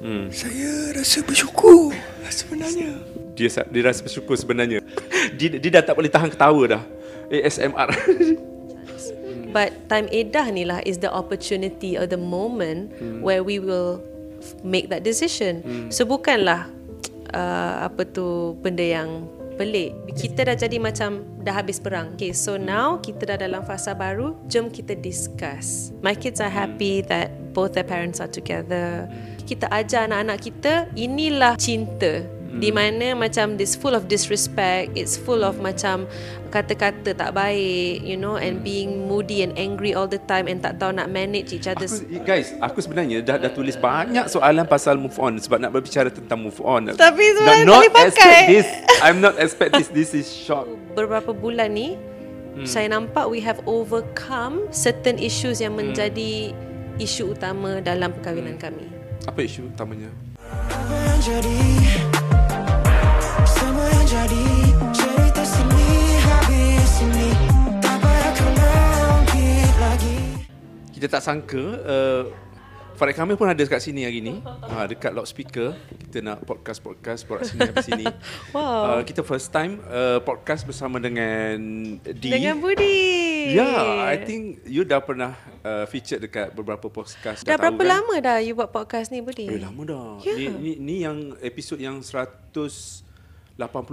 Hmm. Saya rasa bersyukur sebenarnya. Dia dia rasa bersyukur sebenarnya. dia dia dah tak boleh tahan ketawa dah. ASMR. But time edah ni lah is the opportunity or the moment Hmm. where we will make that decision. So bukanlah uh, apa tu benda yang pelik. Kita dah jadi macam dah habis perang. Okay, so now kita dah dalam fasa baru, jom kita discuss. My kids are happy that both their parents are together. Kita ajar anak-anak kita inilah cinta. Di mana macam this full of disrespect, it's full of macam kata-kata tak baik, you know, and being moody and angry all the time and tak tahu nak manage each other's aku, guys, aku sebenarnya dah dah tulis banyak soalan pasal move on sebab nak berbicara tentang move on. Tapi sebenarnya tak not pakai. expect this. I'm not expect this. This is shock. beberapa bulan ni hmm. saya nampak we have overcome certain issues yang menjadi isu utama dalam perkahwinan kami. Apa isu utamanya? Apa yang jadi? Semua yang jadi cerita sini habis sini. Tak payah kau ungkit lagi. Kita tak sangka uh, Farid Kamil pun ada dekat sini hari ni uh, Dekat loudspeaker Kita nak podcast-podcast Borak sini habis sini Wow. uh, Kita first time uh, Podcast bersama dengan D Dengan Budi. Ya, yeah, I think you dah pernah uh, featured dekat beberapa podcast. Dah tahu berapa kan? lama dah you buat podcast ni Budi? Eh, lama dah. Ya. Ni, ni, ni yang episod yang 180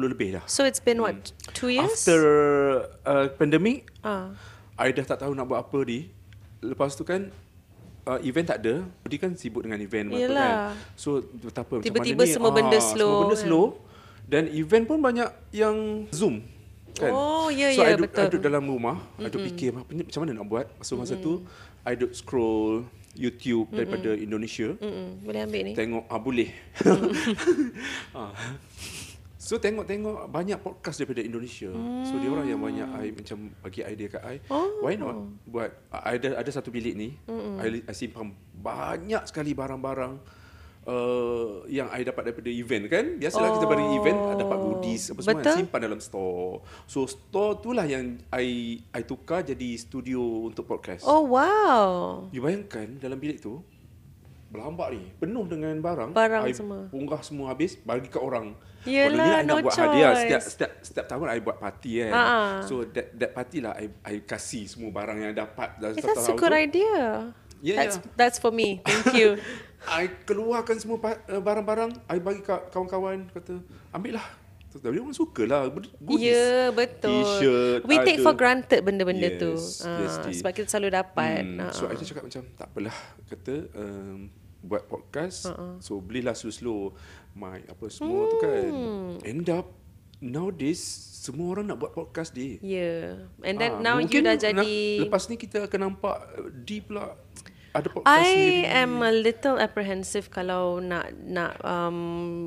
lebih dah. So it's been what? Two years? After uh, pandemic, Ah. I dah tak tahu nak buat apa di. Lepas tu kan uh, event tak ada. Dia kan sibuk dengan event Yelah. kan. So betapa macam Tiba-tiba mana ni semua benda ah, slow Semua benda kan. slow dan event pun banyak yang Zoom. Kan? Oh, ya, so, ya, I duduk, betul. I duduk dalam rumah, mm-hmm. I duduk fikir macam mana nak buat. So masa tu I duduk scroll YouTube daripada Indonesia. Mm-mm. Boleh ambil ni? Tengok ah boleh. ah. So tengok-tengok banyak podcast daripada Indonesia. So dia orang yang banyak I macam bagi idea kat I. Oh. Why not buat I ada ada satu bilik ni. I, I simpan banyak sekali barang-barang uh, yang I dapat daripada event kan. Biasalah kita bareng event dapat goodies apa semua Betul. simpan dalam store. So store tu lah yang I I tukar jadi studio untuk podcast. Oh wow. You bayangkan dalam bilik tu Berlambak ni Penuh dengan barang Barang I semua. Punggah semua habis Bagi kat orang Yelah, I no nak buat hadiah choice. setiap, setiap, setiap tahun I buat party kan Ha-ha. So that, that party lah I, I kasih semua barang yang dapat dalam Eh, that's a good tu. idea. Ya, that's ya. that's for me. Thank you. I keluarkan semua uh, barang-barang I bagi kat kawan-kawan Kata ambil lah Tapi orang suka lah Ya, yeah, betul. T-shirt We take ada. for granted benda-benda tu. Yes, Ah, yes, T. sebab kita selalu dapat. Hmm, Ah, so I just cakap macam tak apalah kata um, buat podcast. Uh-uh. So belilah slow-slow mic apa semua hmm. tu kan. End up nowadays semua orang nak buat podcast dia. Yeah. And then Ah, now you dah jadi lepas ni kita akan nampak uh, deep pula ada podcast I sendiri. am a little apprehensive kalau nak nak um,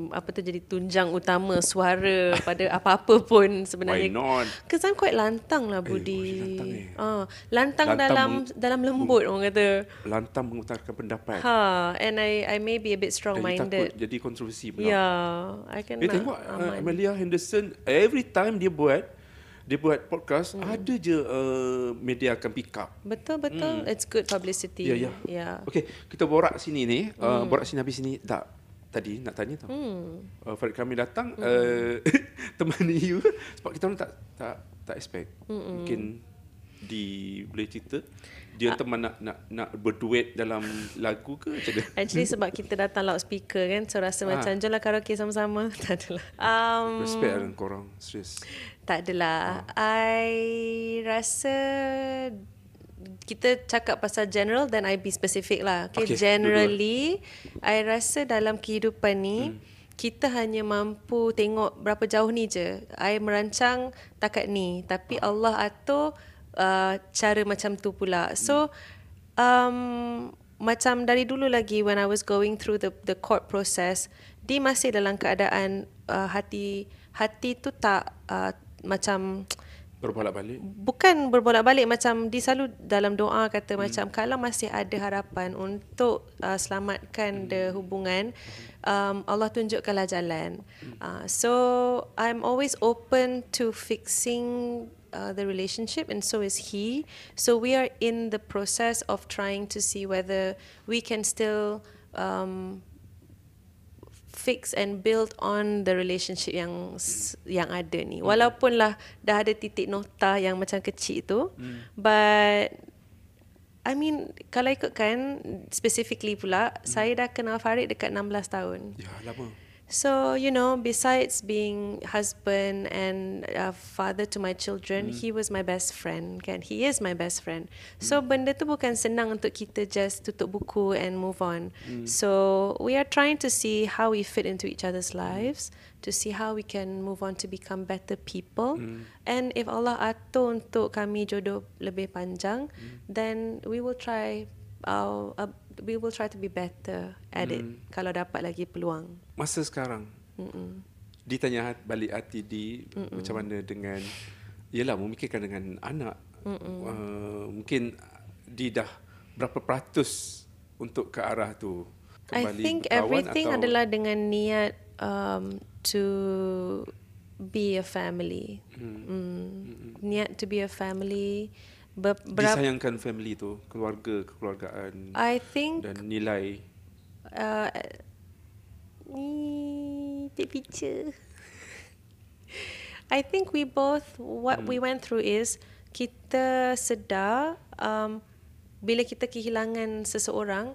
apa tu jadi tunjang utama suara pada apa-apa pun sebenarnya. Why not? Because I'm quite lantang lah Budi. oi, lantang eh. Ah, lantang, Lantang dalam meng- dalam lembut orang kata. lantang mengutarakan pendapat. Ha, and I I may be a bit Dan you strong takut minded. jadi kontroversi pula. Yeah, I can Eh tengok uh, Amelia Henderson every time dia buat dia buat podcast Hmm. ada je uh, media akan pick up. Betul betul. It's good publicity. Ya ya. Yeah. Okey, kita borak sini ni, uh, borak sini habis sini tak tadi nak tanya tau. Hmm. Uh, Farid kami datang uh, temani you sebab kita orang tak tak tak expect. Mungkin di boleh cerita dia teman nak nak nak berduet dalam lagu ke macam mana? Actually sebab kita datang loudspeaker kan So rasa Ah. macam Jom lah karaoke sama-sama Tak adalah um, Respect lah korang, serius. Tak adalah Ah. I rasa Kita cakap pasal general Then I be specific lah Okay, Okay, Generally I rasa dalam kehidupan ni Hmm. Kita hanya mampu tengok berapa jauh ni je I merancang takat ni Tapi Allah atur uh, cara macam tu pula So um, macam dari dulu lagi when I was going through the the court process, dia masih dalam keadaan uh, hati hati tu tak uh, macam Berbolak-balik. bukan berbolak-balik macam dia selalu dalam doa kata hmm. macam kalau masih ada harapan untuk uh, selamatkan the hubungan um, Allah tunjukkanlah jalan uh, so I'm always open to fixing uh, the relationship and so is he so we are in the process of trying to see whether we can still um, fix and build on the relationship yang yang ada ni. Walaupun lah dah ada titik nota yang macam kecil tu, but I mean kalau ikutkan specifically pula, saya dah kenal Farid dekat 16 tahun. Ya, lama. So, you know, besides being husband and uh, father to my children, he was my best friend, kan? He is my best friend. So, benda tu bukan senang untuk kita just tutup buku and move on. So, we are trying to see how we fit into each other's lives, to see how we can move on to become better people. And if Allah atur untuk kami jodoh lebih panjang, then we will try our, uh, we will try to be better at it kalau dapat lagi peluang. Masa sekarang, Mm-mm. ditanya balik hati di Mm-mm. macam mana dengan, yelah memikirkan dengan anak. Uh, mungkin di dah berapa peratus untuk ke arah tu? I Kembali think berkawan everything atau, adalah dengan niat um, to be a family. Mm. Niat to be a family. Ber, disayangkan family tu, keluarga, kekeluargaan I think dan nilai. uh, ni take picture. I think we both what we went through is kita sedar um, bila kita kehilangan seseorang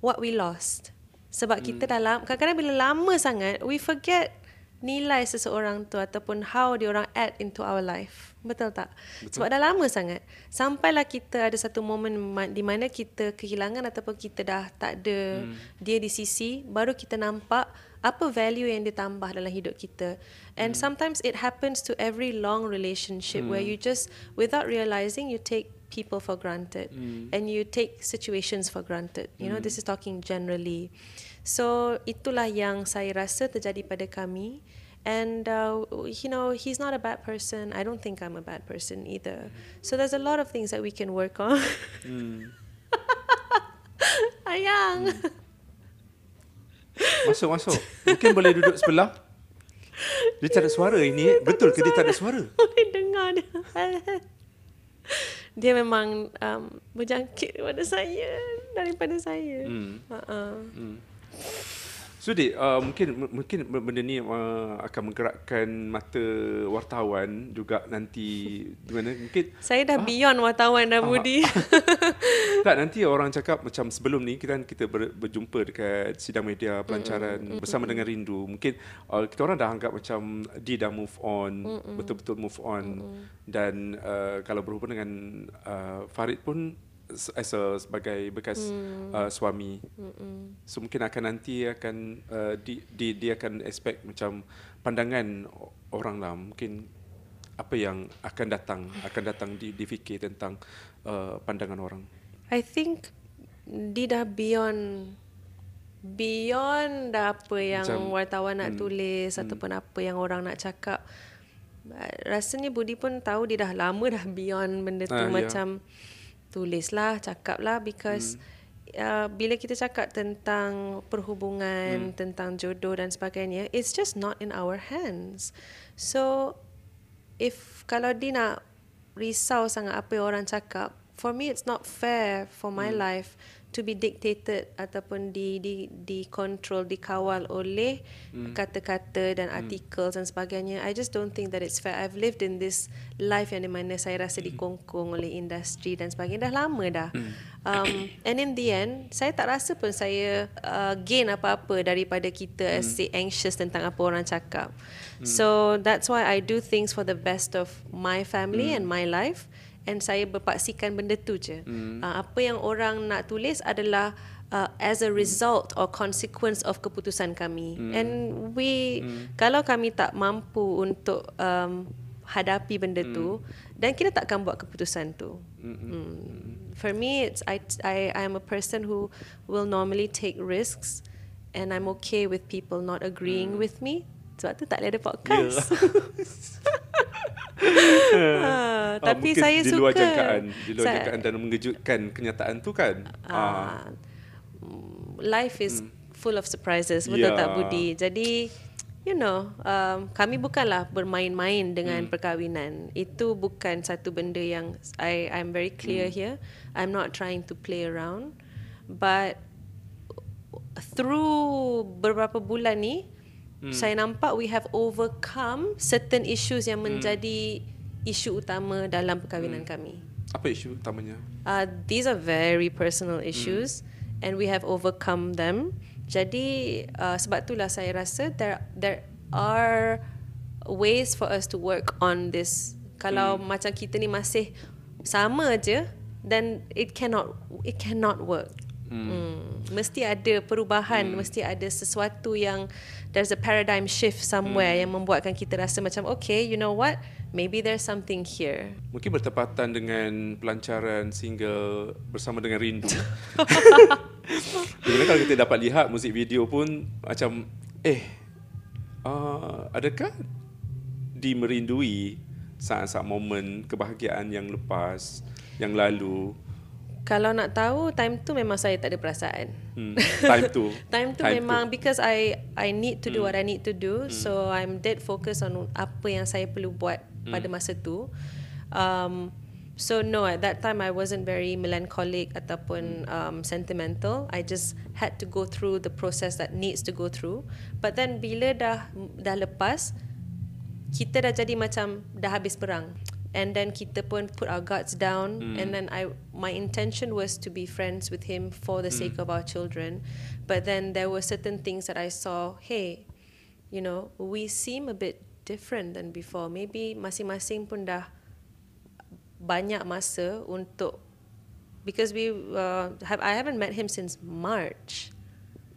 what we lost. Sebab kita dalam kadang-kadang bila lama sangat we forget nilai seseorang tu ataupun how dia orang add into our life. Betul tak? Betul. Sebab dah lama sangat. Sampailah kita ada satu momen di mana kita kehilangan ataupun kita dah tak ada hmm. dia di sisi, baru kita nampak apa value yang dia tambah dalam hidup kita. And hmm. sometimes it happens to every long relationship hmm. where you just without realizing you take people for granted mm. and you take situations for granted. You know, this is talking generally. So itulah yang saya rasa terjadi pada kami. And uh, you know, he's not a bad person. I don't think I'm a bad person either. So there's a lot of things that we can work on. Hmm. Ayang. Masuk, masuk. Mungkin boleh duduk sebelah. Dia tak ada suara ini. eh? Betul ke dia tak ada suara? Boleh dengar dia. dia memang um, berjangkit daripada saya daripada saya. Hmm. Uh-uh. So Dik, uh, mungkin mungkin benda ni uh, akan menggerakkan mata wartawan juga nanti. Di mana? Mungkin Saya dah beyond wartawan dah Budi. tak? Nanti orang cakap macam sebelum ni kita kita ber, berjumpa dekat sidang media pelancaran mm, bersama dengan Rindu. Mungkin uh, kita orang dah anggap macam dia dah move on betul-betul move on. Dan uh, kalau berhubung dengan uh, Farid pun as a, sebagai bekas mm. uh, suami Mm-mm. so mungkin akan nanti akan uh, di, di, dia akan expect macam pandangan orang lah mungkin apa yang akan datang akan datang di difikir tentang uh, pandangan orang I think dia dah beyond beyond dah apa yang Macam, wartawan nak tulis ataupun apa yang orang nak cakap. Rasanya Budi pun tahu dia dah lama dah beyond benda tu Ah, ya. macam tulislah, cakaplah because uh, bila kita cakap tentang perhubungan, tentang jodoh dan sebagainya, it's just not in our hands. So if kalau dia nak risau sangat apa yang orang cakap, for me it's not fair for my life to be dictated ataupun di di dikontrol dikawal oleh kata-kata dan articles dan sebagainya. I just don't think that it's fair. I've lived in this life yang di mana saya rasa dikongkong oleh industri dan sebagainya. Dah lama dah. Um, and in the end saya tak rasa pun saya uh, gain apa-apa daripada kita as say anxious tentang apa orang cakap. So that's why I do things for the best of my family and my life and saya berpaksikan benda tu je. Mm. Uh, apa yang orang nak tulis adalah uh, as a result or consequence of keputusan kami. Mm. And we mm. kalau kami tak mampu untuk um, hadapi benda mm. tu dan kita takkan buat keputusan tu. Mm. For me it's I I I am a person who will normally take risks and I'm okay with people not agreeing mm. with me. Sebab tu tak boleh ada podcast. Ah, Ah, tapi mungkin saya di suka. luar jangkaan di luar jangkaan dan mengejutkan kenyataan tu kan mm, life is full of surprises, betul Ya. tak Budi? Jadi, you know, um, kami bukanlah bermain-main dengan perkahwinan. Itu bukan satu benda yang I I'm very clear here. I'm not trying to play around, but through beberapa bulan ni hmm. saya nampak we have overcome certain issues yang menjadi isu utama dalam perkahwinan hmm. kami. Apa isu utamanya? Uh, these are very personal issues mm. and we have overcome them. Jadi uh, sebab itulah saya rasa there there are ways for us to work on this. Kalau mm. macam kita ni masih sama je then it cannot it cannot work. Mm. Mm. Mesti ada perubahan, mm. mesti ada sesuatu yang there's a paradigm shift somewhere mm. yang membuatkan kita rasa macam okay, you know what? maybe there's something here. Mungkin bertepatan dengan pelancaran single bersama dengan Rindu. Bila kalau kita dapat lihat musik video pun macam eh uh, adakah di merindui saat-saat momen kebahagiaan yang lepas yang lalu kalau nak tahu time tu memang saya tak ada perasaan. Hmm. Time tu. time tu time memang tu. because I I need to do hmm. what I need to do. Hmm. So I'm dead focus on apa yang saya perlu buat hmm. pada masa tu. Um, so no, at that time I wasn't very melancholic ataupun um, sentimental. I just had to go through the process that needs to go through. But then bila dah dah lepas, kita dah jadi macam dah habis perang. And then kita pun put our guards down. Mm. And then I, my intention was to be friends with him for the sake mm. of our children. But then there were certain things that I saw. Hey, you know, we seem a bit different than before. Maybe masing-masing pun dah banyak masa untuk because we uh, have I haven't met him since March.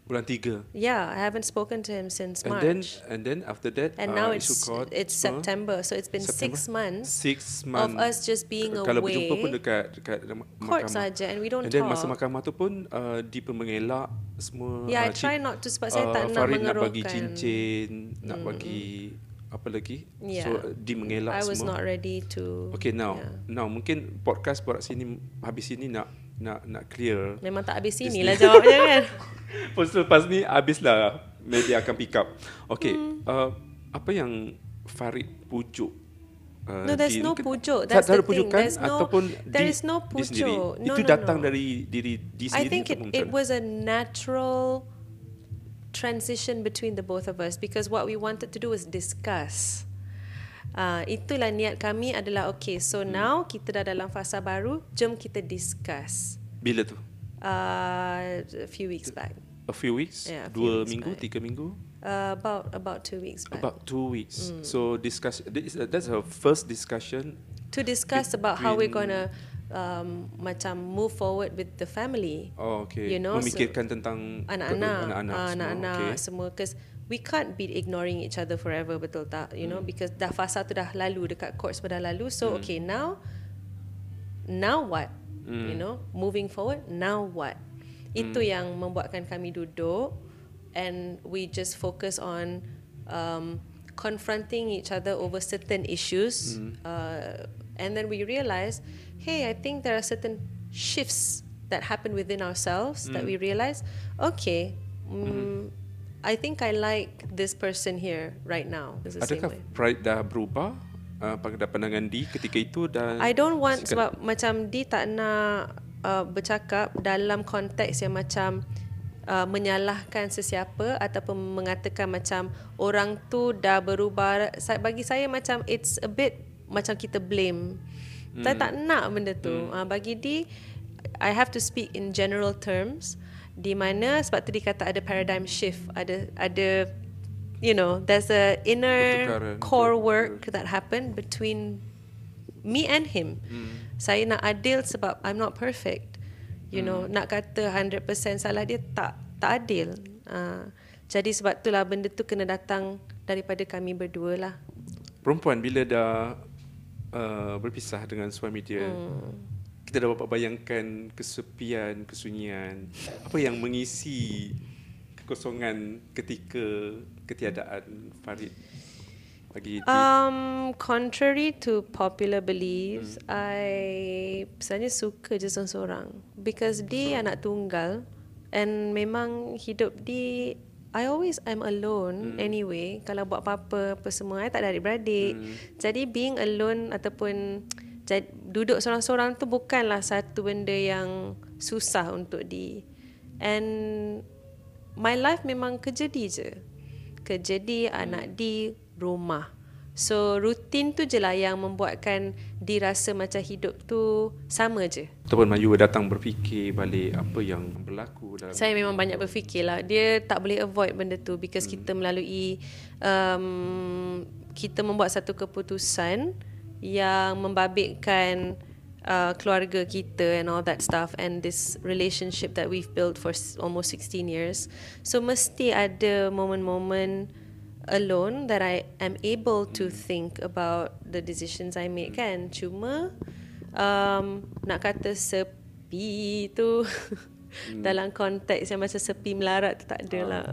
Bulan tiga. Yeah, I haven't spoken to him since and March. then and then after that, and uh, now it's court, it's September, so it's been September? six months. Six months of us just being kalau away. Kalau berjumpa pun dekat dekat court saja, and we don't and then talk. masa mahkamah tu pun uh, di mengelak semua. Yeah, uh, I try not to sebab uh, saya tak nak Farid mengeruhkan. nak bagi cincin, nak mm. bagi apa lagi yeah. so di mengelak I semua was not ready to okay now yeah. now mungkin podcast borak sini habis sini nak nak nak clear memang tak habis sini lah jawabnya kan lepas lepas ni habislah media akan pick up okay hmm. uh, apa yang Farid pujuk Uh, no, there's di, no pujuk. That's the thing. There's no, ataupun there di, is no pujuk. No, Itu no, datang no. dari diri di I sendiri. think it, it was a natural transition between the both of us because what we wanted to do was discuss. Uh, itulah niat kami adalah okay. So hmm. now kita dah dalam fasa baru, jom kita discuss. Bila tu? Uh, a few weeks back. A few weeks? Yeah, a few Dua weeks minggu, back. tiga minggu? Uh, about about two weeks back. About two weeks. Mm. So discuss. That's our first discussion. To discuss about how we're gonna um, macam move forward with the family. Oh, okay. You know, memikirkan so, tentang anak-anak, anak-anak, uh, anak-anak okay. semua. Because we can't be ignoring each other forever, betul tak? You know, Hmm. because dah fasa tu dah lalu dekat court semua dah lalu. So Hmm. okay, now, now what? Hmm. You know, moving forward, now what? Itu yang membuatkan kami duduk and we just focus on um, confronting each other over certain issues. Hmm. Uh, and then we realize, hey, I think there are certain shifts that happen within ourselves that we realize, okay, mm, I think I like this person here right now. Adakah pride dah berubah uh, pada pandangan di ketika itu dan I don't want sebab macam di tak nak uh, bercakap dalam konteks yang macam uh, menyalahkan sesiapa ataupun mengatakan macam orang tu dah berubah. Bagi saya macam it's a bit macam kita blame. Hmm. Saya tak nak benda tu. Hmm. Uh, bagi di I have to speak in general terms di mana sebab tu dikata ada paradigm shift, ada ada you know, there's a inner Pertukaran, core work that happened between me and him. Hmm. Saya nak adil sebab I'm not perfect. You hmm. know, nak kata 100% salah dia tak tak adil. Uh, jadi sebab itulah benda tu kena datang daripada kami berdua lah. perempuan bila dah uh, berpisah dengan suami dia Hmm. Kita dapat bayangkan kesepian, kesunyian. Apa yang mengisi kekosongan ketika ketiadaan Farid bagi di, Um, contrary to popular beliefs, I sebenarnya suka je seorang-seorang because dia anak tunggal and memang hidup di I always I'm alone anyway. Kalau buat apa-apa apa semua, I tak ada adik-beradik. Jadi being alone ataupun jad, duduk seorang-seorang tu bukanlah satu benda yang susah untuk di and my life memang kerja di je. Kerja di, anak di, rumah. So rutin tu je lah yang membuatkan dirasa macam hidup tu sama je. Ataupun Mayu datang berfikir balik apa yang berlaku dalam Saya memang banyak berfikir lah. Dia tak boleh avoid benda tu because hmm. kita melalui um, kita membuat satu keputusan yang membabitkan uh, keluarga kita and all that stuff and this relationship that we've built for almost 16 years. So mesti ada moment-moment alone that I am able to think about the decisions I make kan. Cuma um, nak kata sepi tu dalam konteks yang macam sepi melarat tu tak ada lah.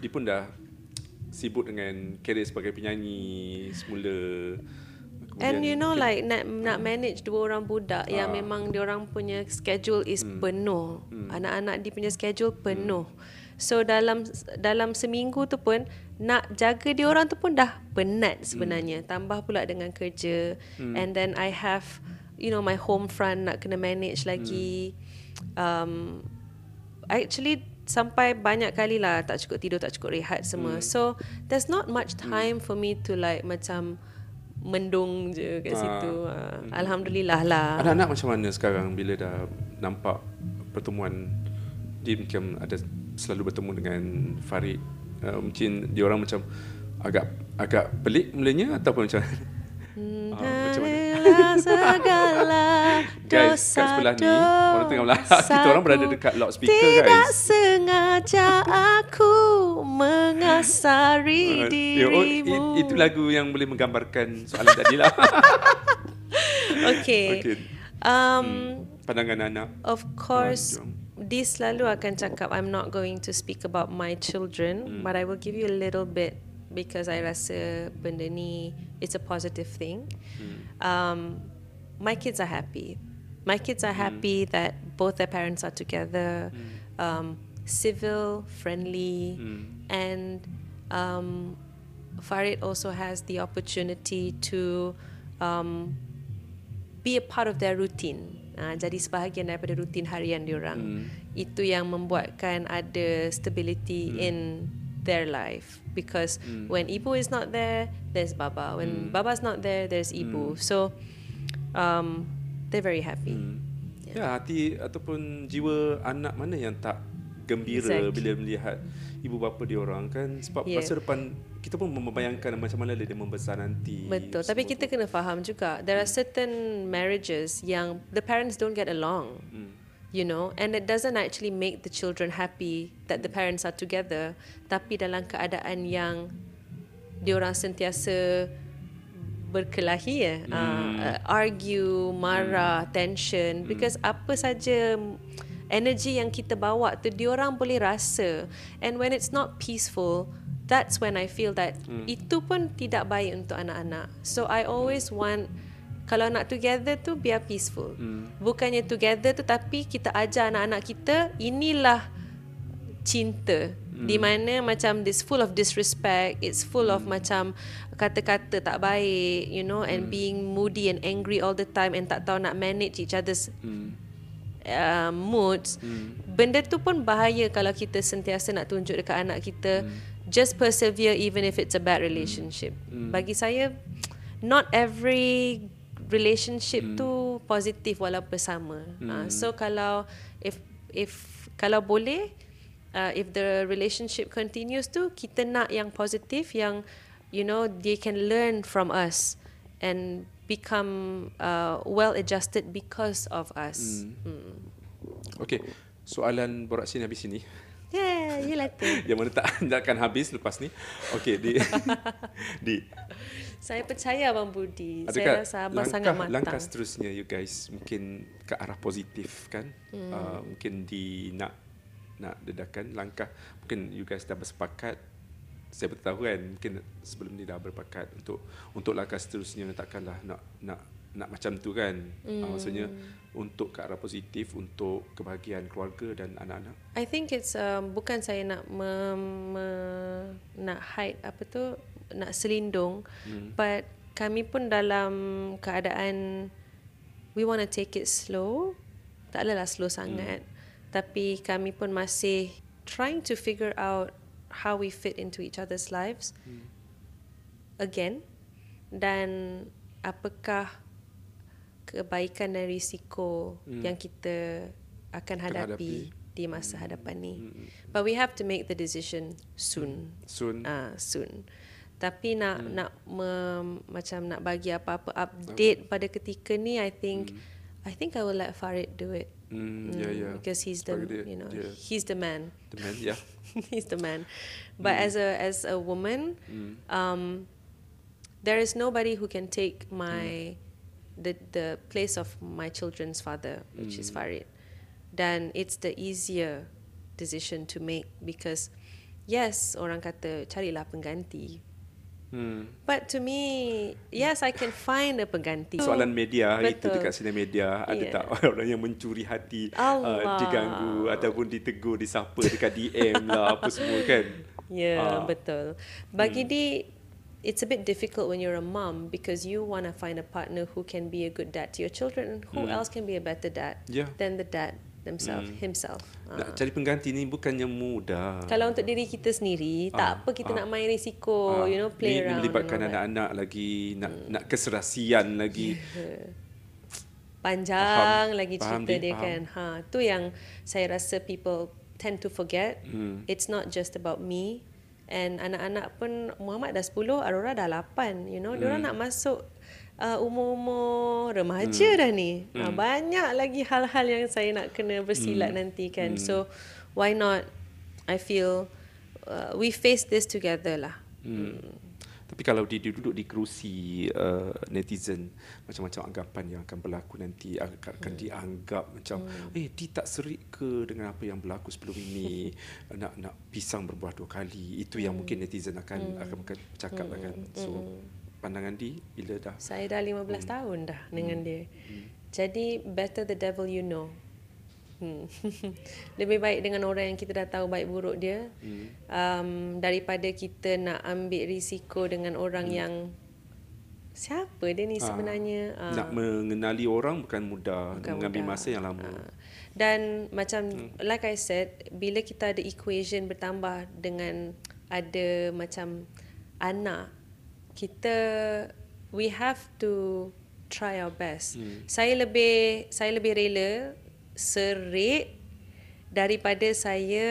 dia pun dah sibuk dengan kerjaya sebagai penyanyi semula. And you know like nak nak manage dua orang budak yang Ah. memang dia orang punya schedule is Hmm. penuh. Anak-anak dia punya schedule penuh. So dalam dalam seminggu tu pun nak jaga dia orang tu pun dah penat sebenarnya. Tambah pula dengan kerja Hmm. and then I have you know my home front nak kena manage lagi. Um actually sampai banyak kali lah tak cukup tidur, tak cukup rehat semua. So there's not much time for me to like macam mendung je kat Ah. situ. Uh, Alhamdulillah lah. Anak-anak macam mana sekarang bila dah nampak pertemuan dia macam ada selalu bertemu dengan Farid uh, mungkin dia orang macam agak agak pelik mulanya ataupun macam Harilah segala Guys, kat dosa sebelah ni, orang tengah melahap. Kita orang berada dekat loudspeaker, Tidak guys. sengaja aku mengasari Uh, ya, oh, dirimu. i- itu lagu yang boleh menggambarkan soalan tadi lah. Okay. Okey. Um, Pandangan anak. Of course, Ah, this selalu akan cakap I'm not going to speak about my children, but I will give you a little bit because I rasa benda ni it's a positive thing. Um, my kids are happy. My kids are happy that both their parents are together, um, civil, friendly, and um, Farid also has the opportunity to um, be a part of their routine. Uh, jadi sebahagian daripada rutin harian diorang. Itu yang membuatkan ada stability in their life because when ibu is not there, there's baba. When baba's not there, there's ibu. So um, they're very happy. Ya, hati ataupun jiwa anak mana yang tak gembira Exactly. bila melihat ibu bapa dia orang kan sebab Yeah. masa depan kita pun membayangkan macam mana dia membesar nanti. Betul. Tapi kita tu. kena faham juga there are certain marriages yang the parents don't get along. You know, and it doesn't actually make the children happy that the parents are together, tapi dalam keadaan yang diorang sentiasa berkelahi ya, uh, argue, marah, tension because apa saja energy yang kita bawa tu diorang boleh rasa. And when it's not peaceful that's when I feel that itu pun tidak baik untuk anak-anak. So I always want kalau nak together tu biar peaceful. Bukannya together tu tapi kita ajar anak-anak kita inilah cinta. Hmm. di mana macam this full of disrespect it's full of macam kata-kata tak baik you know and being moody and angry all the time and tak tahu nak manage each other's uh, moods. Benda tu pun bahaya kalau kita sentiasa nak tunjuk dekat anak kita just persevere even if it's a bad relationship. Bagi saya not every relationship tu positif walaupun sama uh, so kalau if if kalau boleh uh, if the relationship continues tu kita nak yang positif yang you know they can learn from us and become uh, well adjusted because of us. Mm. Okey, soalan borak sini habis sini. Yeah, you like that. Yang mana tak, tak akan habis lepas ni. Okey, di di Saya percaya Abang Budi. Adakah Saya rasa Abang langkah, sangat matang. Langkah seterusnya you guys mungkin ke arah positif kan? Hmm. Uh, mungkin di nak nak dedakan langkah mungkin you guys dah bersepakat saya betul tahu kan mungkin sebelum ni dah berpakat untuk untuk langkah seterusnya takkanlah nak nak nak macam tu kan hmm. uh, maksudnya untuk ke arah positif untuk kebahagiaan keluarga dan anak-anak I think it's um, bukan saya nak me, me, nak hide apa tu nak selindung hmm. but kami pun dalam keadaan we want to take it slow tak adalah slow sangat hmm. tapi kami pun masih trying to figure out how we fit into each other's lives again dan apakah kebaikan dan risiko yang kita akan hadapi, hadapi. di masa hadapan ni. But we have to make the decision soon. Soon. Ah, soon. Tapi nak nak me, macam nak bagi apa-apa update pada ketika ni I think I think I will let Farid do it. Hmm, ya, ya. Because he's the Farid you know dia- he's the man. The man, ya. he's the man. But as a as a woman, um, there is nobody who can take my the the place of my children's father, which is Farid. Then it's the easier decision to make because yes, orang kata carilah pengganti. Hmm. But to me, yes, I can find a pengganti. Soalan media hari itu Betul. dekat sini media ada tak orang yang mencuri hati Allah. uh, diganggu ataupun ditegur disapa dekat DM lah apa semua kan. Ya, yeah, Ah. betul. Bagi di it's a bit difficult when you're a mom because you want to find a partner who can be a good dad to your children. Who else can be a better dad Yeah. than the dad themselves himself? Ah. Nak cari pengganti ni bukannya mudah. Kalau untuk diri kita sendiri, tak apa kita nak main risiko, Ah, you know, play ni, around. Ni melibatkan anak-anak lagi, nak nak keserasian lagi. Panjang Faham. lagi Faham, cerita Di, dia faham. kan. Ha, tu yang saya rasa people tend to forget. Hmm. It's not just about me. And anak-anak pun Muhammad dah 10, Aurora dah 8, you know. Hmm. Diorang nak masuk uh, umur-umur remaja dah ni. Hmm. Ha, banyak lagi hal-hal yang saya nak kena bersilat nanti kan. So why not? I feel uh, we face this together lah. Hmm. Tapi kalau dia duduk di kerusi uh, netizen macam-macam anggapan yang akan berlaku nanti akan, akan dianggap macam eh dia tak serik ke dengan apa yang berlaku sebelum ini? Nak nak pisang berbuah dua kali. Itu yang mungkin netizen akan akan akan bercakap lah kan. So pandangan di bila dah Saya dah 15 Hmm. tahun dah dengan dia. Jadi better the devil you know. Hmm. Lebih baik dengan orang yang kita dah tahu baik buruk dia Hmm. um, daripada kita nak ambil risiko dengan orang yang siapa dia ni Hmm. Ah, sebenarnya. Ah, nak mengenali orang bukan mudah bukan mengambil mudah. masa yang lama Ah. Dan macam Hmm. like I said, bila kita ada equation bertambah dengan ada macam anak, kita we have to try our best. Hmm. Saya lebih saya lebih rela serik daripada saya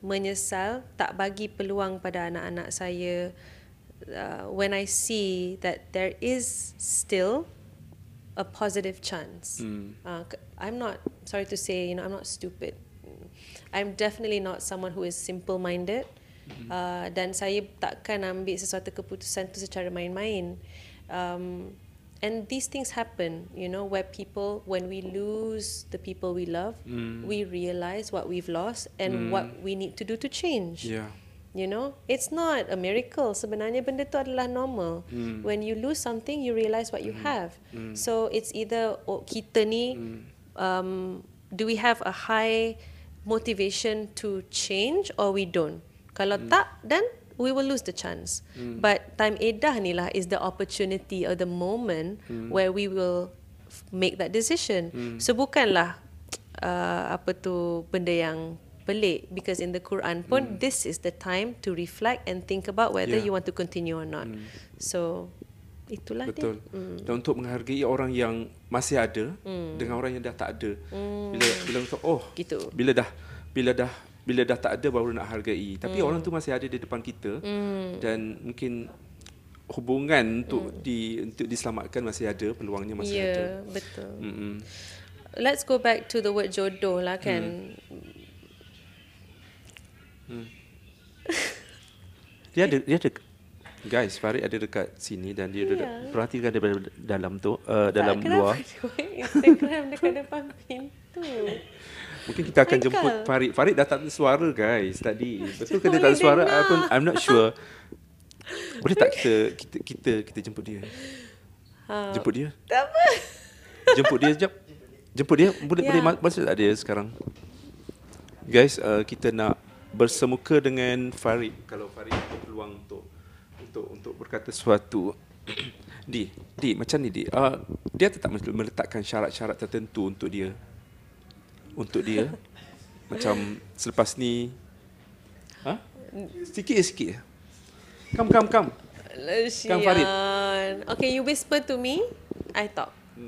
menyesal tak bagi peluang pada anak-anak saya uh, when I see that there is still a positive chance. Uh, k- I'm not sorry to say, you know, I'm not stupid. I'm definitely not someone who is simple-minded. Uh, dan saya takkan ambil sesuatu keputusan tu secara main-main. Um, and these things happen, you know, where people, when we lose the people we love, we realize what we've lost and what we need to do to change. yeah You know, it's not a miracle. Sebenarnya benda tu adalah normal. When you lose something, you realize what you have. So it's either oh, kita ni, um, do we have a high motivation to change or we don't? Kalau tak, then we will lose the chance. But time edah ni lah is the opportunity or the moment where we will make that decision. So bukanlah uh, apa tu benda yang pelik because in the Quran pun this is the time to reflect and think about whether Yeah. you want to continue or not. So itulah Betul. dia. Mm. Dan untuk menghargai orang yang masih ada dengan orang yang dah tak ada. Bila bila untuk oh Gitu. Bila dah bila dah bila dah tak ada baru nak hargai. Tapi orang tu masih ada di depan kita dan mungkin hubungan untuk di untuk diselamatkan masih ada, peluangnya masih Ya, ada. betul. Mm-mm. Let's go back to the word jodoh lah kan. Dia ada dia ada Guys, Farid ada dekat sini dan dia ada Ya. perhatikan daripada dalam tu uh, dalam tak, luar. Kenapa dia buat Instagram dekat depan pintu? Mungkin kita akan jemput Farid. Farid dah tak ada suara guys tadi. Betul ke dia tak ada suara? pun I'm not sure. Boleh tak kita kita kita kita jemput dia? Ha, Jemput dia. tak apa. Jemput dia sekejap. Jemput dia. Boleh Ya. boleh ma- masuk tak dia sekarang? Guys, uh, kita nak bersemuka dengan Farid. Kalau Farid ada peluang untuk untuk untuk berkata sesuatu. Di, di macam ni di. Uh, dia tetap meletakkan syarat-syarat tertentu untuk dia. Untuk dia. macam selepas ni Ha? Sikit je sikit. Come come come. Lesian. Farid. Okay, you whisper to me. I talk.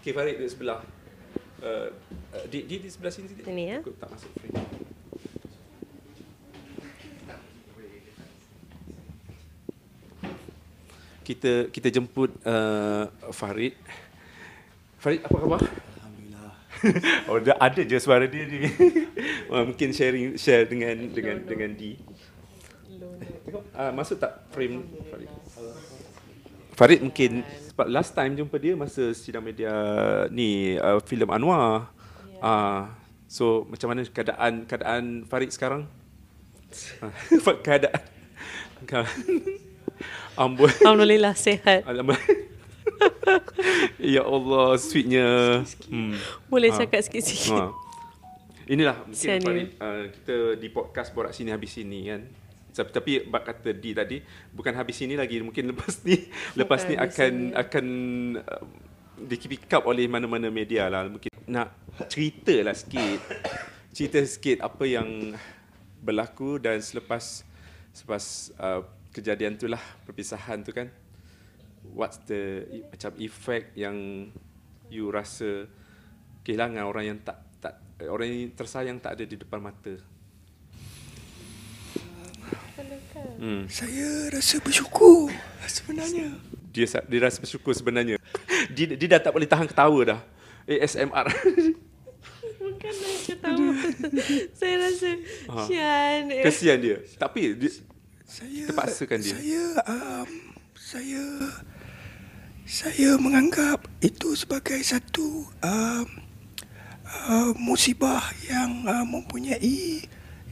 okay Farid di sebelah. Uh, uh, di, di di sebelah sini. Sini, ya? Aku tak masuk frame. Kita kita jemput uh, Farid. Farid apa khabar? Oh, dah ada je suara dia ni. Mungkin sharing share dengan dengan dengan Di. Tengok, uh, masuk tak frame Farid? Farid mungkin sebab last time jumpa dia masa sidang media ni uh, filem Anwar. Ah, uh, so macam mana keadaan keadaan Farid sekarang? Ah, keadaan Amboi. Alhamdulillah sihat. Alhamdulillah. ya Allah, sweetnya. Hmm. Boleh Ah. cakap sikit-sikit. Ha. Inilah mungkin dia. Farid, uh, kita di podcast borak sini habis sini kan. Tapi, tapi bak kata di tadi bukan habis sini lagi mungkin lepas ni lepas ni akan sini. akan uh, di pick up oleh mana-mana media lah mungkin nak cerita lah sikit cerita sikit apa yang berlaku dan selepas selepas uh, kejadian tu lah perpisahan tu kan what's the i- macam effect yang you rasa kehilangan orang yang tak tak eh, orang yang tersayang tak ada di depan mata. Hmm. Saya rasa bersyukur sebenarnya. Dia dia rasa bersyukur sebenarnya. dia dia dah tak boleh tahan ketawa dah. ASMR. Bukan nak ketawa. Saya rasa Ha. Syan. Kesian dia. Tapi dia, Saya Terpaksakan dia. Saya um, saya saya menganggap itu sebagai satu um, uh, musibah yang uh, mempunyai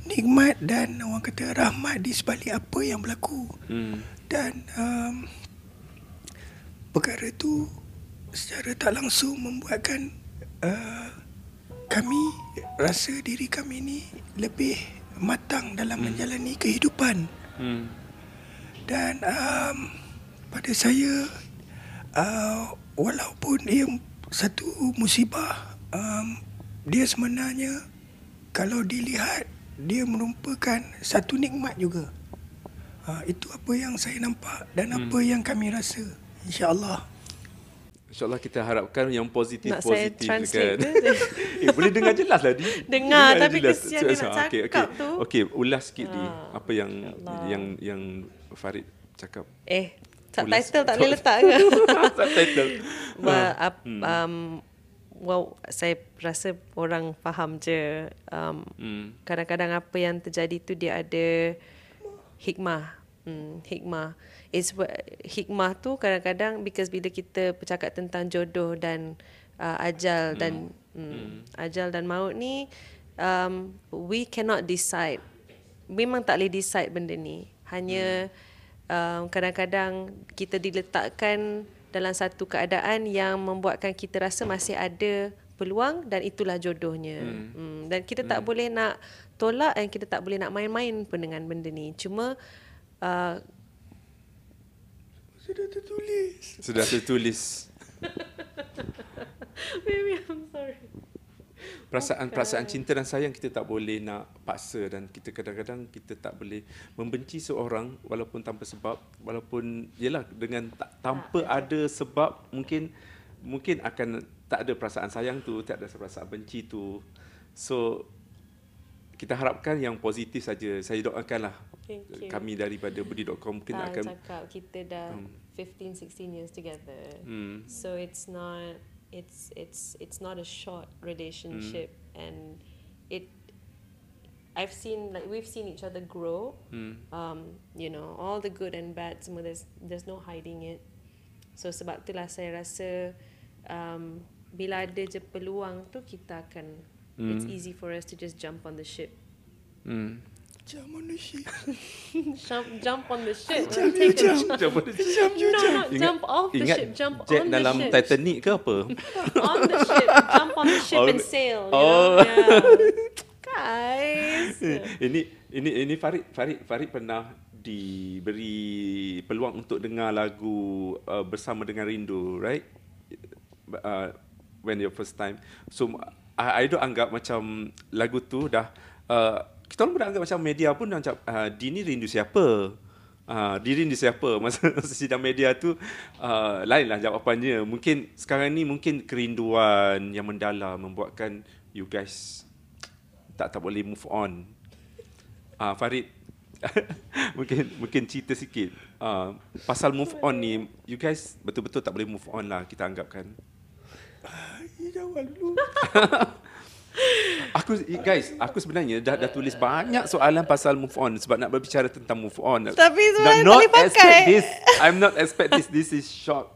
nikmat dan orang kata rahmat di sebalik apa yang berlaku. hmm. Dan um, perkara itu secara tak langsung membuatkan uh, kami rasa diri kami ni lebih matang dalam menjalani kehidupan Hmm. dan um, pada saya uh, walaupun ia satu musibah um, dia sebenarnya kalau dilihat dia merupakan satu nikmat juga uh, itu apa yang saya nampak dan apa yang kami rasa insyaallah InsyaAllah kita harapkan yang positif Nak saya positif translate kan. ke? eh, boleh dengar jelas lah di. Dengar, tapi jelas. kesian dia nak Ah, okey, cakap okey. tu. Okey, ulas sikit di Ah, apa yang Allah. yang yang Farid cakap. Eh. Subtitle tak boleh letak ke? Subtitle. well, up, Hmm. um, well, saya rasa orang faham je. Um, Hmm. kadang-kadang apa yang terjadi tu dia ada hikmah. Hmm, hikmah. It's hikmah tu kadang-kadang because bila kita bercakap tentang jodoh dan uh, ajal dan hmm, ajal dan maut ni um, we cannot decide. Memang tak boleh decide benda ni. Hanya um, kadang-kadang kita diletakkan dalam satu keadaan yang membuatkan kita rasa masih ada peluang dan itulah jodohnya. Hmm. Hmm. Dan kita tak boleh nak tolak dan kita tak boleh nak main-main pun dengan benda ni. Cuma uh, sudah tertulis Sudah tertulis Baby, I'm sorry. Perasaan-perasaan cinta dan sayang kita tak boleh nak paksa dan kita kadang-kadang kita tak boleh membenci seorang walaupun tanpa sebab walaupun yalah dengan tak, tanpa ada sebab mungkin mungkin akan tak ada perasaan sayang tu tak ada perasaan benci tu. So kita harapkan yang positif saja. Saya doakanlah kami daripada budi.com mungkin akan cakap kita dah 15 16 years together. Hmm. So it's not it's it's it's not a short relationship and it I've seen like we've seen each other grow. Hmm. Um, you know, all the good and bad semua there's there's no hiding it. So sebab itulah saya rasa um, bila ada je peluang tu kita akan it's easy for us to just jump on the ship. Hmm. jam manusia jump jump on the ship. Jump, a jump. jump. Jump on the ship. No, not Ingat- jump off the ingat ship, jump on the dalam ship. Titanic ke apa? on the ship, jump on the ship Oh, and sail. You oh. know? yeah. Guys. ini ini ini Farid Farid Farid pernah diberi peluang untuk dengar lagu uh, bersama dengan Rindu, right? Uh, when your first time. So I, I don't anggap macam lagu tu dah uh, kita orang beranggap macam media pun macam uh, Di ni rindu siapa? Uh, di rindu siapa? Masa, sidang media tu uh, lainlah jawapannya. Mungkin sekarang ni mungkin kerinduan yang mendalam membuatkan you guys tak tak boleh move on. Ah uh, Farid mungkin mungkin cerita sikit. Uh, pasal move on ni you guys betul-betul tak boleh move on lah kita anggapkan. Ya, jawab dulu. Aku guys, aku sebenarnya dah dah tulis banyak soalan pasal move on sebab nak berbicara tentang move on. Tapi sebenarnya tak boleh pakai. expect This, I'm not expect this. This is short.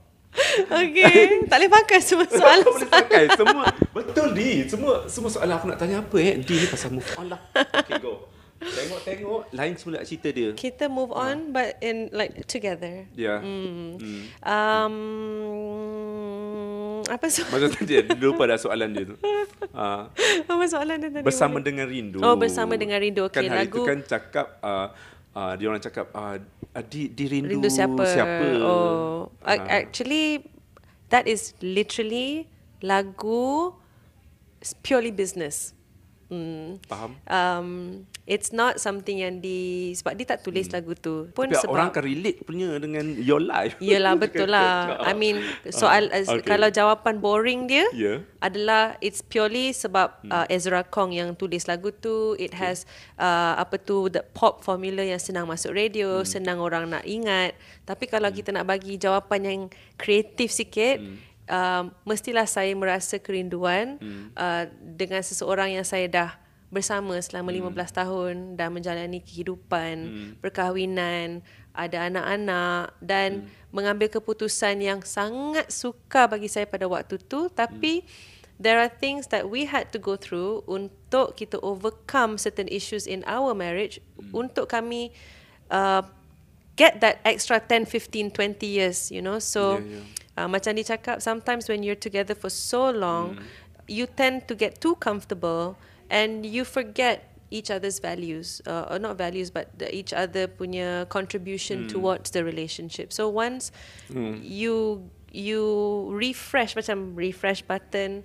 Okay. tak boleh pakai semua soalan. Tak boleh pakai semua. Betul di. Semua semua soalan aku nak tanya apa eh? Di ni pasal move on lah. Okay go. Tengok-tengok lain semula cerita dia. Kita move on but in like together. Yeah. Hmm. Um, apa soalan? Masa tadi lupa dah soalan dia tu. Ah, apa soalan dia tadi? bersama dengan rindu. Oh, Bersama dengan Rindu. Kan Okey, hari tu lagu- kan cakap uh, uh, dia orang cakap uh, di di rindu, Rindu siapa? siapa? Oh, ac- actually, that is literally lagu purely business. Hmm. Faham? Um, it's not something yang di sebab dia tak tulis lagu tu. Pun Hmm. Tapi sebab orang akan relate punya dengan your life. Yelah betul lah. I mean soal uh, okay. kalau jawapan boring dia Yeah. adalah it's purely sebab uh, Ezra Kong yang tulis lagu tu. It has uh, apa tu the pop formula yang senang masuk radio, senang orang nak ingat. Tapi kalau kita nak bagi jawapan yang kreatif sikit, um, mestilah saya merasa kerinduan uh, dengan seseorang yang saya dah bersama selama 15 tahun dan menjalani kehidupan, perkahwinan, ada anak-anak dan mengambil keputusan yang sangat suka bagi saya pada waktu tu. Tapi there are things that we had to go through untuk kita overcome certain issues in our marriage. Untuk kami uh, get that extra 10 15 20 years you know. So Yeah, yeah. Uh, macam dia cakap sometimes when you're together for so long you tend to get too comfortable and you forget each other's values uh, or not values but the, each other punya contribution towards the relationship. So once you you refresh macam refresh button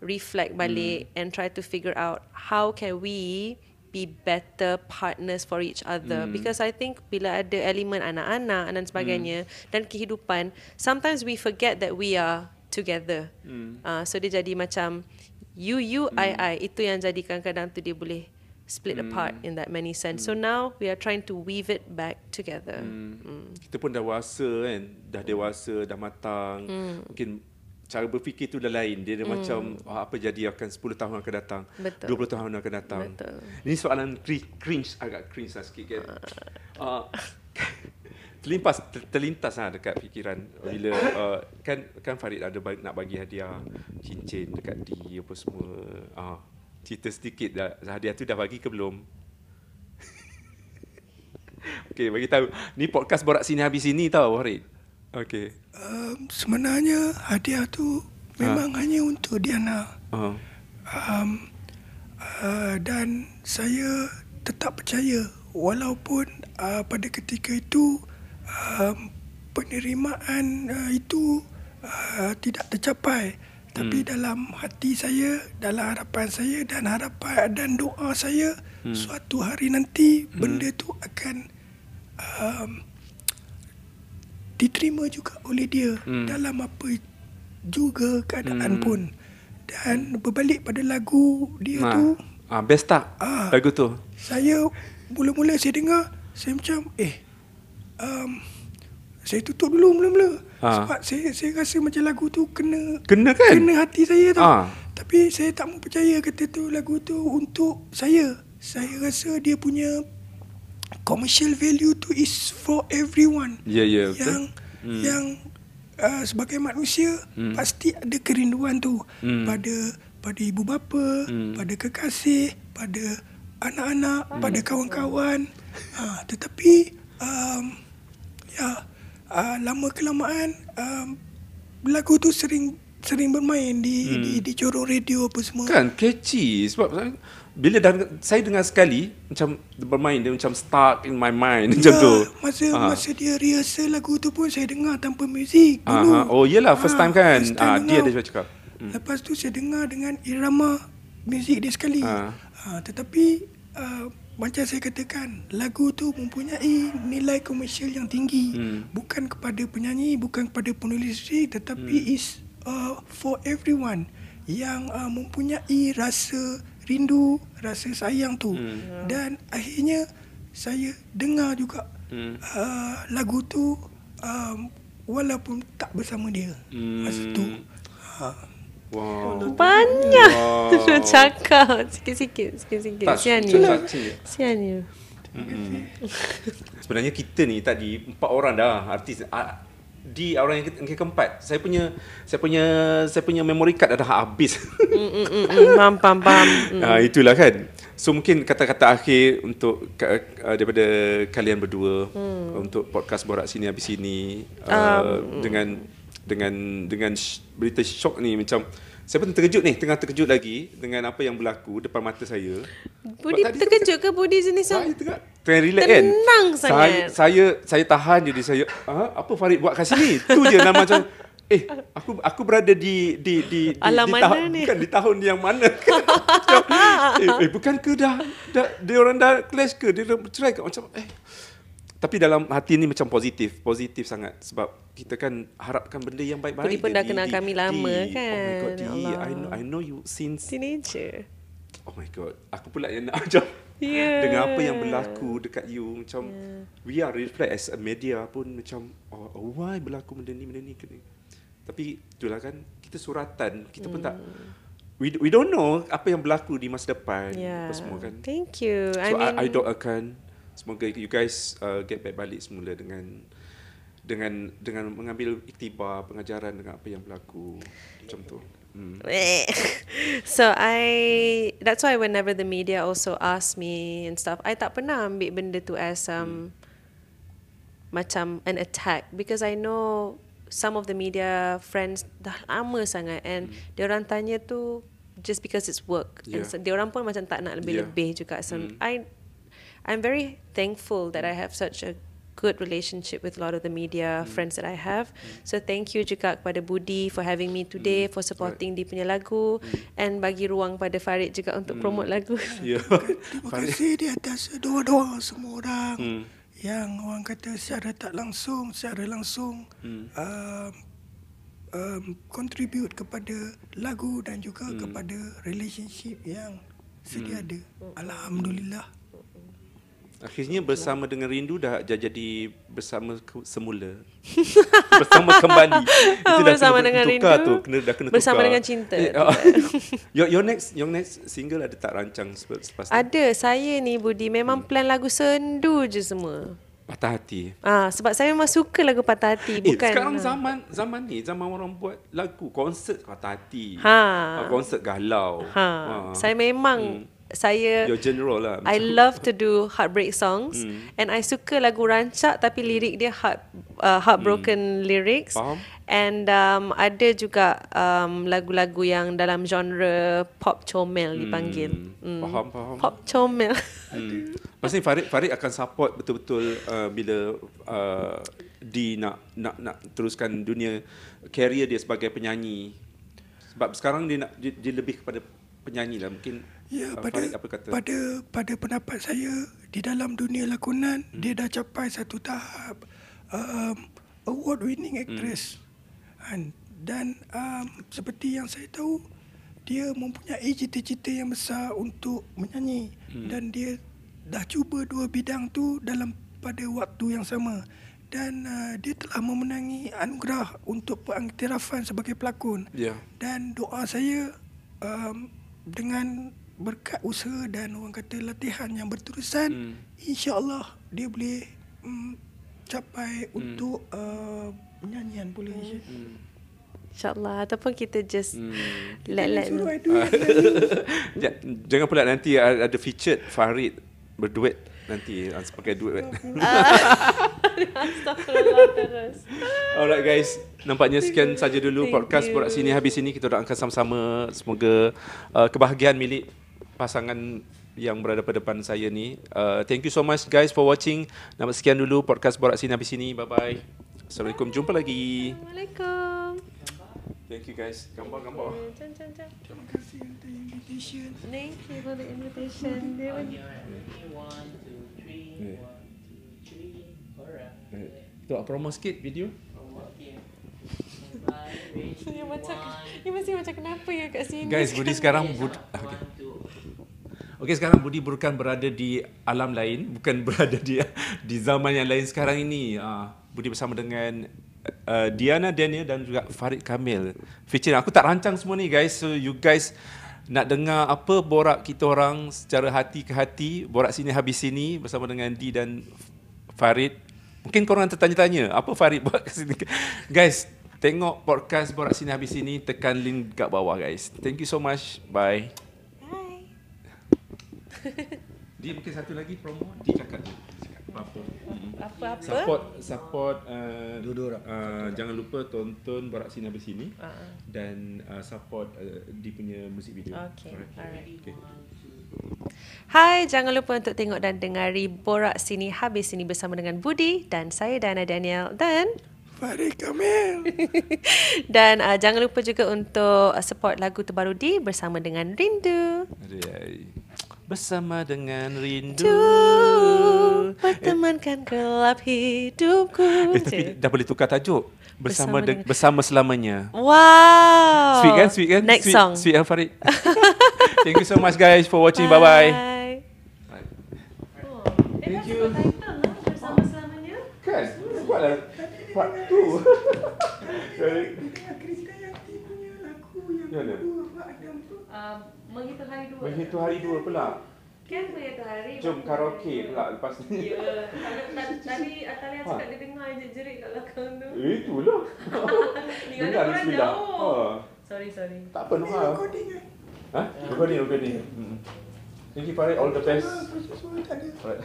reflect balik and try to figure out how can we be better partners for each other. Hmm. because I think bila ada elemen anak-anak dan sebagainya dan kehidupan sometimes we forget that we are together. Hmm. uh, so dia jadi macam you you I I itu yang jadi kadang-kadang tu dia boleh split Hmm. apart in that many sense so now we are trying to weave it back together Hmm. Kita pun dah dewasa kan, dah dewasa, dah matang. Mungkin cara berfikir tu dah lain. Dia, dia macam oh, apa jadi akan 10 tahun akan datang, Betul. 20 tahun akan datang. Betul. Ini soalan cri- cringe agak cringe lah sikit kan. Uh, terlintas ter, terlintas lah dekat fikiran bila uh, kan kan Farid ada bagi, nak bagi hadiah cincin dekat di apa semua. Ah, cerita sedikit dah hadiah tu dah bagi ke belum? Okey, bagi tahu. Ni podcast borak sini habis sini tau, Farid. Okey. Um, sebenarnya hadiah tu memang hanya untuk Diana. Uh, Um, uh, dan saya tetap percaya walaupun uh, pada ketika itu um, penerimaan uh, itu uh, tidak tercapai tapi dalam hati saya dalam harapan saya dan harapan dan doa saya suatu hari nanti benda tu akan um, diterima juga oleh dia hmm. dalam apa juga keadaan hmm. pun dan berbalik pada lagu dia nah. tu Ah, best tak? Ah. Lagu tu. saya mula-mula saya dengar saya macam eh um, saya tutup dulu mula-mula Ah. sebab saya saya rasa macam lagu tu kena Kena kan? kena hati saya tau Ah. tapi saya tak mau percaya kata tu lagu tu untuk saya saya rasa dia punya commercial value tu is for everyone Ya, ya, betul. yang hmm. yang uh, sebagai manusia hmm. pasti ada kerinduan tu hmm. pada pada ibu bapa, hmm. pada kekasih, pada anak-anak, hmm. pada kawan-kawan. Ha, tetapi um, ya uh, lama kelamaan um, lagu tu sering sering bermain di hmm. di di corong radio apa semua. Kan catchy sebab saya- bila dah saya dengar sekali macam bermain dia macam stuck in my mind macam tu. Masa Ah. masa dia rehearsal lagu tu pun saya dengar tanpa muzik dulu. Aha. Oh, yelah, first time kan? first dia dengar. dia cakap. Hmm. Lepas tu saya dengar dengan irama muzik dia sekali. Ah. Ha. tetapi uh, macam saya katakan lagu tu mempunyai nilai komersial yang tinggi Hmm. bukan kepada penyanyi bukan kepada penulis lirik tetapi Hmm. is uh, for everyone yang uh, mempunyai rasa rindu rasa sayang tu Hmm. dan akhirnya saya dengar juga Hmm. uh, lagu tu um, walaupun tak bersama dia Hmm. masa tu ha. Wow. Banyak Wow. wow. cakap Sikit-sikit Sikit-sikit Tak, Sian je. Sian you Sebenarnya kita ni tadi empat orang dah artis ah, di orang yang, ke- yang keempat. Saya punya saya punya saya punya memory card dah habis. Mm, mm, mm, mm. Faham mm. Ah itulah kan. So mungkin kata-kata akhir untuk uh, daripada kalian berdua hmm. untuk podcast borak sini habis sini uh, um, dengan dengan dengan berita shock ni macam saya pun terkejut ni tengah terkejut lagi dengan apa yang berlaku depan mata saya. Budi Sebab tadi terkejut ke Budi jenis saya tengah tengah relax kan. Tenang Saya sangat. saya saya tahan je di saya. Ha, apa Farid buat kat sini? Tu je nama macam eh aku aku berada di di di di, Alam di mana tahun, ni? bukan di tahun yang mana kan? Macam, eh, eh bukan ke dah, dah dia orang dah clash ke dia dah bercerai ke macam eh tapi dalam hati ni macam positif, positif sangat sebab kita kan harapkan benda yang baik-baik. Budi pun dah di- kenal di- kami lama di- Oh my kan? god, di, Allah. I know, I know you since Teenager Oh my god, aku pula yang nak macam Yeah. dengan apa yang berlaku dekat you macam yeah. we are reflect as a media pun macam oh, oh why berlaku benda ni benda ni ke ni. Tapi itulah kan kita suratan, kita pun tak we we don't know apa yang berlaku di masa depan Yeah apa semua kan. Thank you So I mean I, I doakan semoga you guys uh, get back balik semula dengan dengan dengan mengambil iktibar pengajaran dengan apa yang berlaku macam tu. Hmm. so I that's why whenever the media also ask me and stuff I tak pernah ambil benda tu as um macam an attack because I know some of the media friends dah lama sangat and mm. dia orang tanya tu just because it's work and Yeah. so, dia orang pun macam tak nak lebih-lebih juga so I I'm very thankful that I have such a good relationship with a lot of the media friends that I have. So thank you juga kepada Budi for having me today, for supporting dia punya lagu and bagi ruang pada Farid juga untuk promote lagu. Ya. Terima kasih di atas doa-doa semua orang Hmm. yang orang kata secara tak langsung, secara langsung Hmm. um, um, contribute kepada lagu dan juga Hmm. kepada relationship yang sedia ada. Alhamdulillah. Akhirnya bersama dengan rindu dah jadi bersama ke, semula. bersama kembali. Itu dah Bersama kena dengan tukar rindu, tu, kena dah kena bersama tukar. dengan cinta. Eh, uh, your, your next your next single ada tak rancang selepas ni? Ada saya ni Budi memang plan lagu sendu je semua. Patah hati. Ah sebab saya memang suka lagu patah hati Eh, bukan. sekarang ah. zaman zaman ni zaman orang buat lagu konsert patah hati. Ha. Ah, Konsert galau. Ha, Ah. saya memang saya Your general lah. I love to do heartbreak songs Hmm. and I suka lagu rancak tapi lirik dia heart uh, heartbroken lyrics Hmm. Faham. and um, ada juga um, lagu-lagu yang dalam genre pop comel dipanggil. Hmm. Faham, faham. Pop comel. Lepas ni Farid Farid akan support betul-betul uh, bila uh, di nak nak nak teruskan dunia career dia sebagai penyanyi. Sebab sekarang dia nak dia, dia lebih kepada penyanyi lah mungkin. Ya, uh, pada Farid apa kata? pada pada pendapat saya di dalam dunia lakonan Hmm. dia dah capai satu tahap um, award winning actress. Hmm. Kan? Dan um, seperti yang saya tahu dia mempunyai cita-cita yang besar untuk menyanyi Hmm. dan dia dah cuba dua bidang tu dalam pada waktu yang sama dan uh, dia telah memenangi anugerah untuk pengiktirafan sebagai pelakon Ya. dan doa saya um, dengan berkat usaha dan orang kata latihan yang berterusan Hmm. insya-Allah dia boleh um, capai untuk uh, penyanyian boleh hmm. InsyaAllah ataupun kita just Hmm. let let suruh I do Ja- Jangan pula nanti ada featured Farid berduet nanti sebagai duet. Astagfirullah terus. Alright guys, nampaknya sekian saja dulu Thank podcast borak sini habis ini kita doakan sama-sama semoga uh, kebahagiaan milik pasangan yang berada pada depan saya ni. Uh, thank you so much guys for watching. Nampak sekian dulu podcast borak sini habis ini. Bye bye. Assalamualaikum. Jumpa lagi. Assalamualaikum. Thank you guys. Gambar-gambar. Jom, jom, jom. Terima kasih untuk invitation. Thank you for the invitation. Dia pun- One, two, three. Yeah. One, two, three. Alright. Tu promo sikit video. Dia macam Dia masih macam kenapa ya kat sini Guys, Budi sekarang Budi, okay. Okey sekarang Budi bukan berada di alam lain, bukan berada di di zaman yang lain sekarang ini. Uh, Budi bersama dengan uh, Diana Daniel dan juga Farid Kamil. Feature aku tak rancang semua ni guys. So you guys nak dengar apa borak kita orang secara hati ke hati, borak sini habis sini bersama dengan Di dan Farid. Mungkin korang tertanya-tanya, apa Farid buat kat sini? guys, tengok podcast borak sini habis sini, tekan link kat bawah guys. Thank you so much. Bye Dia mungkin satu lagi promo Dia cakap je Cakap apa-apa Apa-apa Support Support uh, orang. uh, Jangan lupa tonton Borak Sini Habis Sini ah. Dan uh, support uh, Dia punya musik video Okay, Alright. alright. okay. Hai, jangan lupa untuk tengok dan dengari Borak Sini Habis Sini bersama dengan Budi dan saya Dana Daniel dan Farid Kamil. dan uh, jangan lupa juga untuk support lagu terbaru di bersama dengan Rindu. Aduh, Bersama dengan Rindu. Du, pertemankan gelap hidupku. Eh tapi dah boleh tukar tajuk. Bersama Bersama de- dengan- bersama selamanya. Wow. Sweet kan? Sweet kan? Next sweet, song. Sweet kan Farid Thank you so much guys For watching. Bye. Bye Thank you. Bersama selamanya. Kan? Buatlah Part 2 Krisdayanti punya lagu yang Mana? kedua Pak Adam tu. Menghitung hari dua. Menghitung hari dua pula Kan menghitung hari. Jom karaoke pula lepas ni Ya. Tadi- tadi- Tadi Atalia Ha. cakap dia dengar je jerit kat belakang tu. Eh, Itulah Ni ada Dengar orang Bismillah jauh. ha. Sorry, sorry. Tak apa Recording kan? Ha? Recording, recording Hmm. Thank you Farid, all the best. Alright.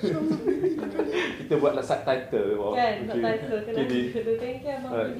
Kita buatlah subtitle Kan, tak title. Okay. Thank you, Abang.